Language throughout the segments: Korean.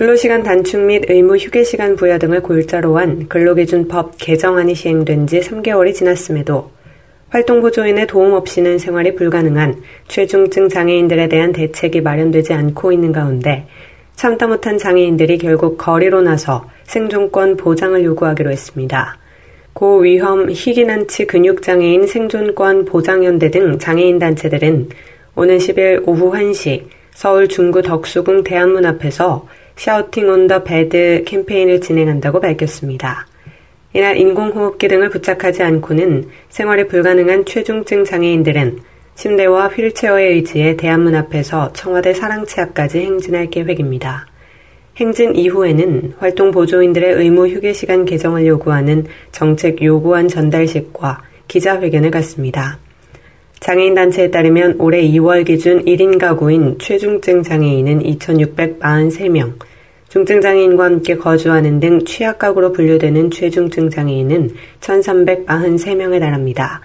근로시간 단축 및 의무 휴게시간 부여 등을 골자로 한 근로기준법 개정안이 시행된 지 3개월이 지났음에도 활동보조인의 도움 없이는 생활이 불가능한 최중증 장애인들에 대한 대책이 마련되지 않고 있는 가운데 참다 못한 장애인들이 결국 거리로 나서 생존권 보장을 요구하기로 했습니다. 고위험 희귀난치 근육장애인 생존권 보장연대 등 장애인 단체들은 오는 10일 오후 1시 서울 중구 덕수궁 대한문 앞에서 Shouting on the Bed 캠페인을 진행한다고 밝혔습니다. 이날 인공호흡기 등을 부착하지 않고는 생활이 불가능한 최중증 장애인들은 침대와 휠체어에 의지해 대한문 앞에서 청와대 사랑채 앞까지 행진할 계획입니다. 행진 이후에는 활동 보조인들의 의무 휴게 시간 개정을 요구하는 정책 요구안 전달식과 기자회견을 갖습니다. 장애인 단체에 따르면 올해 2월 기준 1인 가구인 최중증 장애인은 2,643명, 중증 장애인과 함께 거주하는 등 취약 가구로 분류되는 최중증 장애인은 1,343명에 달합니다.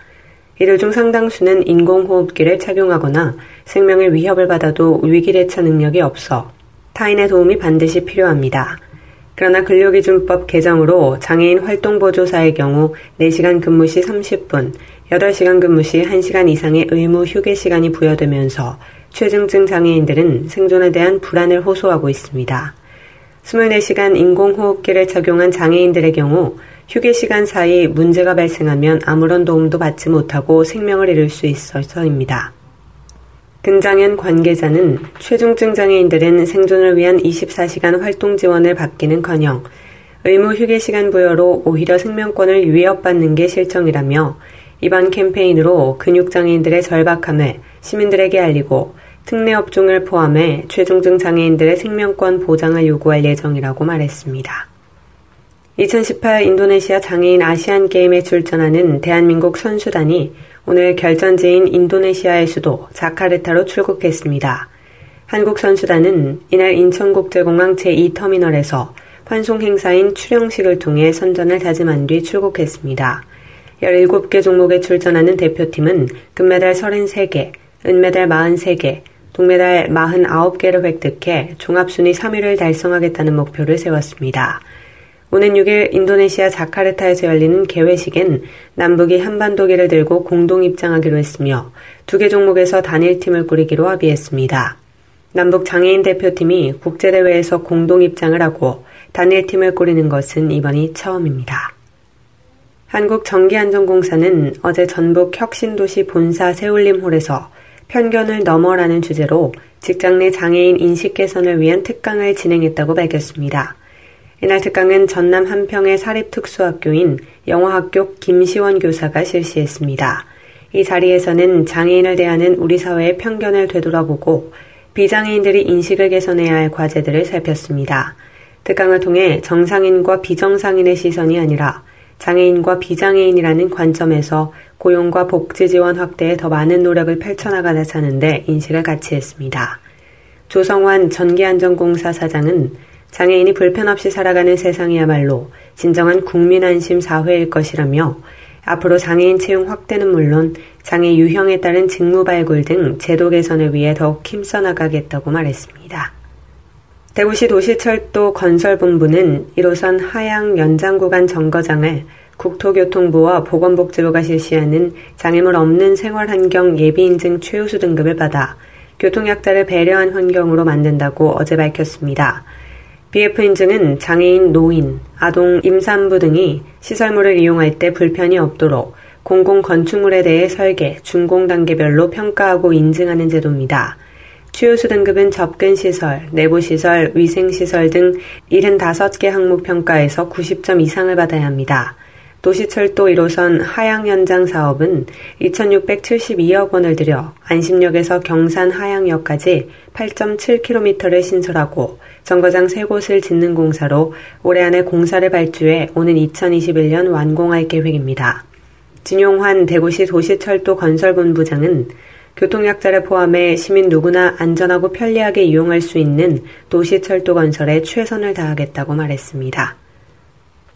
이들 중 상당수는 인공호흡기를 착용하거나 생명의 위협을 받아도 위기대처 능력이 없어 타인의 도움이 반드시 필요합니다. 그러나 근로기준법 개정으로 장애인 활동보조사의 경우 4시간 근무 시 30분, 8시간 근무 시 1시간 이상의 의무 휴게 시간이 부여되면서 최중증 장애인들은 생존에 대한 불안을 호소하고 있습니다. 24시간 인공호흡기를 착용한 장애인들의 경우 휴게 시간 사이 문제가 발생하면 아무런 도움도 받지 못하고 생명을 잃을 수 있어서입니다. 근장현 관계자는 최중증 장애인들은 생존을 위한 24시간 활동 지원을 받기는 커녕 의무 휴게 시간 부여로 오히려 생명권을 위협받는 게 실정이라며 이번 캠페인으로 근육장애인들의 절박함을 시민들에게 알리고 특례 업종을 포함해 최중증 장애인들의 생명권 보장을 요구할 예정이라고 말했습니다. 2018 인도네시아 장애인 아시안 게임에 출전하는 대한민국 선수단이 오늘 결전지인 인도네시아의 수도 자카르타로 출국했습니다. 한국 선수단은 이날 인천국제공항 제2터미널에서 환송 행사인 출영식을 통해 선전을 다짐한 뒤 출국했습니다. 17개 종목에 출전하는 대표팀은 금메달 33개, 은메달 43개, 동메달 49개를 획득해 종합순위 3위를 달성하겠다는 목표를 세웠습니다. 오는 6일 인도네시아 자카르타에서 열리는 개회식엔 남북이 한반도기를 들고 공동 입장하기로 했으며 두 개 종목에서 단일팀을 꾸리기로 합의했습니다. 남북 장애인 대표팀이 국제대회에서 공동 입장을 하고 단일팀을 꾸리는 것은 이번이 처음입니다. 한국전기안전공사는 어제 전북 혁신도시 본사 세울림홀에서 편견을 넘어라는 주제로 직장 내 장애인 인식 개선을 위한 특강을 진행했다고 밝혔습니다. 이날 특강은 전남 한평의 사립특수학교인 영어학교 김시원 교사가 실시했습니다. 이 자리에서는 장애인을 대하는 우리 사회의 편견을 되돌아보고 비장애인들이 인식을 개선해야 할 과제들을 살폈습니다. 특강을 통해 정상인과 비정상인의 시선이 아니라 장애인과 비장애인이라는 관점에서 고용과 복지 지원 확대에 더 많은 노력을 펼쳐나가자는데 인식을 같이 했습니다. 조성환 전기안전공사 사장은 장애인이 불편 없이 살아가는 세상이야말로 진정한 국민 안심 사회일 것이라며 앞으로 장애인 채용 확대는 물론 장애 유형에 따른 직무 발굴 등 제도 개선을 위해 더욱 힘써 나가겠다고 말했습니다. 대구시 도시철도 건설본부는 1호선 하양 연장 구간 정거장을 국토교통부와 보건복지부가 실시하는 장애물 없는 생활환경 예비인증 최우수 등급을 받아 교통약자를 배려한 환경으로 만든다고 어제 밝혔습니다. BF 인증은 장애인, 노인, 아동, 임산부 등이 시설물을 이용할 때 불편이 없도록 공공 건축물에 대해 설계, 준공 단계별로 평가하고 인증하는 제도입니다. 최우수 등급은 접근 시설, 내부 시설, 위생 시설 등 75개 항목 평가에서 90점 이상을 받아야 합니다. 도시철도 1호선 하양 연장 사업은 2,672억 원을 들여 안심역에서 경산 하양역까지 8.7km를 신설하고 정거장 3곳을 짓는 공사로 올해 안에 공사를 발주해 오는 2021년 완공할 계획입니다. 진용환 대구시 도시철도 건설본부장은 교통약자를 포함해 시민 누구나 안전하고 편리하게 이용할 수 있는 도시철도 건설에 최선을 다하겠다고 말했습니다.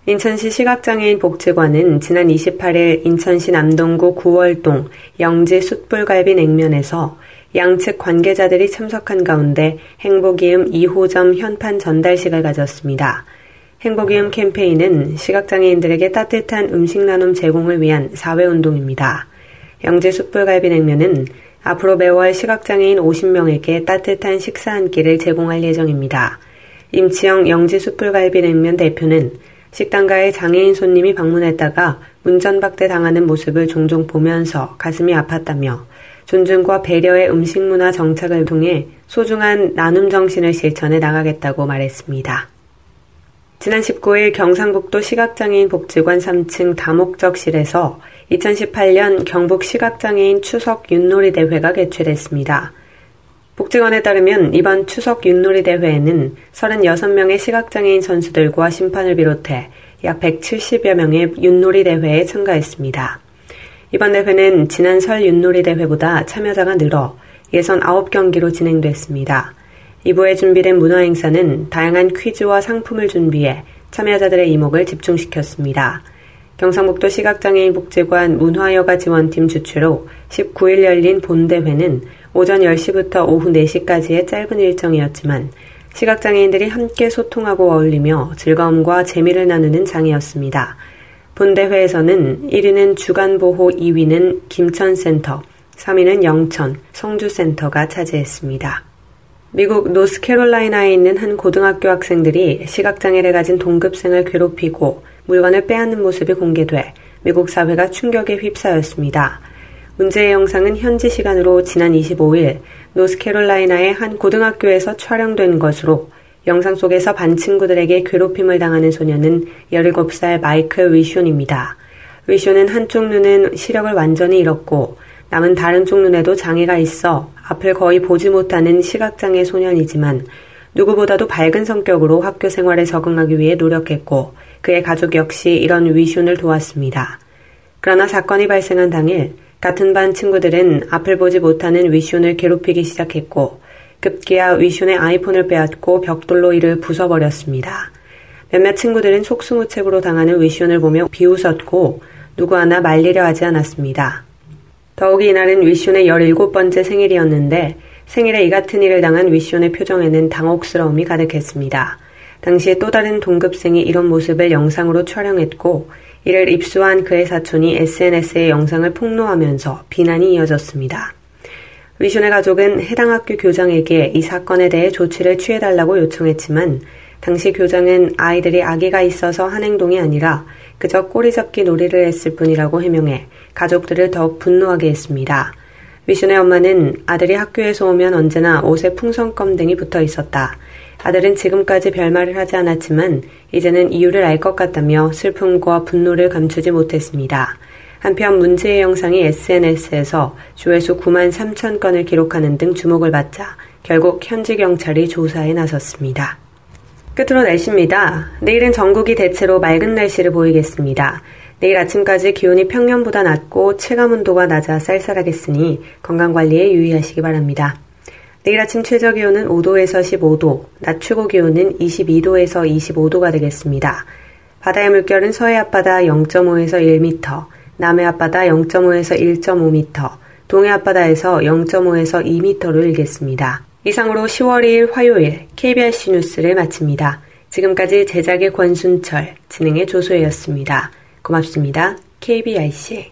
인천시 시각장애인 복지관은 지난 28일 인천시 남동구 구월동 영지 숯불갈비 냉면에서 양측 관계자들이 참석한 가운데 행복이음 2호점 현판 전달식을 가졌습니다. 행복이음 캠페인은 시각장애인들에게 따뜻한 음식 나눔 제공을 위한 사회운동입니다. 영지 숯불갈비 냉면은 앞으로 매월 시각장애인 50명에게 따뜻한 식사 한 끼를 제공할 예정입니다. 임치영 영지 숯불갈비 냉면 대표는 식당가에 장애인 손님이 방문했다가 문전박대 당하는 모습을 종종 보면서 가슴이 아팠다며 존중과 배려의 음식 문화 정착을 통해 소중한 나눔 정신을 실천해 나가겠다고 말했습니다. 지난 19일 경상북도 시각장애인 복지관 3층 다목적실에서 2018년 경북 시각장애인 추석 윷놀이 대회가 개최됐습니다. 복지관에 따르면 이번 추석 윷놀이 대회에는 36명의 시각장애인 선수들과 심판을 비롯해 약 170여 명의 윷놀이 대회에 참가했습니다. 이번 대회는 지난 설 윷놀이 대회보다 참여자가 늘어 예선 9경기로 진행됐습니다. 2부에 준비된 문화 행사는 다양한 퀴즈와 상품을 준비해 참여자들의 이목을 집중시켰습니다. 경상북도 시각장애인 복지관 문화여가 지원팀 주최로 19일 열린 본대회는 오전 10시부터 오후 4시까지의 짧은 일정이었지만 시각장애인들이 함께 소통하고 어울리며 즐거움과 재미를 나누는 장이었습니다. 본대회에서는 1위는 주간보호 2위는 김천센터, 3위는 영천, 성주센터가 차지했습니다. 미국 노스캐롤라이나에 있는 한 고등학교 학생들이 시각장애를 가진 동급생을 괴롭히고 물건을 빼앗는 모습이 공개돼 미국 사회가 충격에 휩싸였습니다. 문제의 영상은 현지 시간으로 지난 25일 노스캐롤라이나의 한 고등학교에서 촬영된 것으로 영상 속에서 반 친구들에게 괴롭힘을 당하는 소녀는 17살 마이클 위숀입니다. 위숀은 한쪽 눈은 시력을 완전히 잃었고 남은 다른 쪽 눈에도 장애가 있어 앞을 거의 보지 못하는 시각장애 소년이지만 누구보다도 밝은 성격으로 학교 생활에 적응하기 위해 노력했고 그의 가족 역시 이런 위숀을 도왔습니다. 그러나 사건이 발생한 당일 같은 반 친구들은 앞을 보지 못하는 위숀을 괴롭히기 시작했고 급기야 위숀의 아이폰을 빼앗고 벽돌로 이를 부숴버렸습니다. 몇몇 친구들은 속수무책으로 당하는 위숀을 보며 비웃었고 누구 하나 말리려 하지 않았습니다. 더욱이 이날은 위숀의 17번째 생일이었는데 생일에 이 같은 일을 당한 위숀의 표정에는 당혹스러움이 가득했습니다. 당시에 또 다른 동급생이 이런 모습을 영상으로 촬영했고 이를 입수한 그의 사촌이 SNS에 영상을 폭로하면서 비난이 이어졌습니다. 위숀의 가족은 해당 학교 교장에게 이 사건에 대해 조치를 취해달라고 요청했지만 당시 교장은 아이들이 아기가 있어서 한 행동이 아니라 그저 꼬리잡기 놀이를 했을 뿐이라고 해명해 가족들을 더욱 분노하게 했습니다. 위숀의 엄마는 아들이 학교에서 오면 언제나 옷에 풍선껌 등이 붙어 있었다. 아들은 지금까지 별말을 하지 않았지만 이제는 이유를 알 것 같다며 슬픔과 분노를 감추지 못했습니다. 한편 문제의 영상이 SNS에서 조회수 9만 3천 건을 기록하는 등 주목을 받자 결국 현지 경찰이 조사에 나섰습니다. 끝으로 날씨입니다. 내일은 전국이 대체로 맑은 날씨를 보이겠습니다. 내일 아침까지 기온이 평년보다 낮고 체감 온도가 낮아 쌀쌀하겠으니 건강 관리에 유의하시기 바랍니다. 내일 아침 최저 기온은 5도에서 15도, 낮 최고 기온은 22도에서 25도가 되겠습니다. 바다의 물결은 서해 앞바다 0.5에서 1m, 남해 앞바다 0.5에서 1.5m, 동해 앞바다에서 0.5에서 2m로 일겠습니다. 이상으로 10월 2일 화요일 KBRC 뉴스를 마칩니다. 지금까지 제작의 권순철, 진행의 조소혜였습니다. 고맙습니다. KBRC.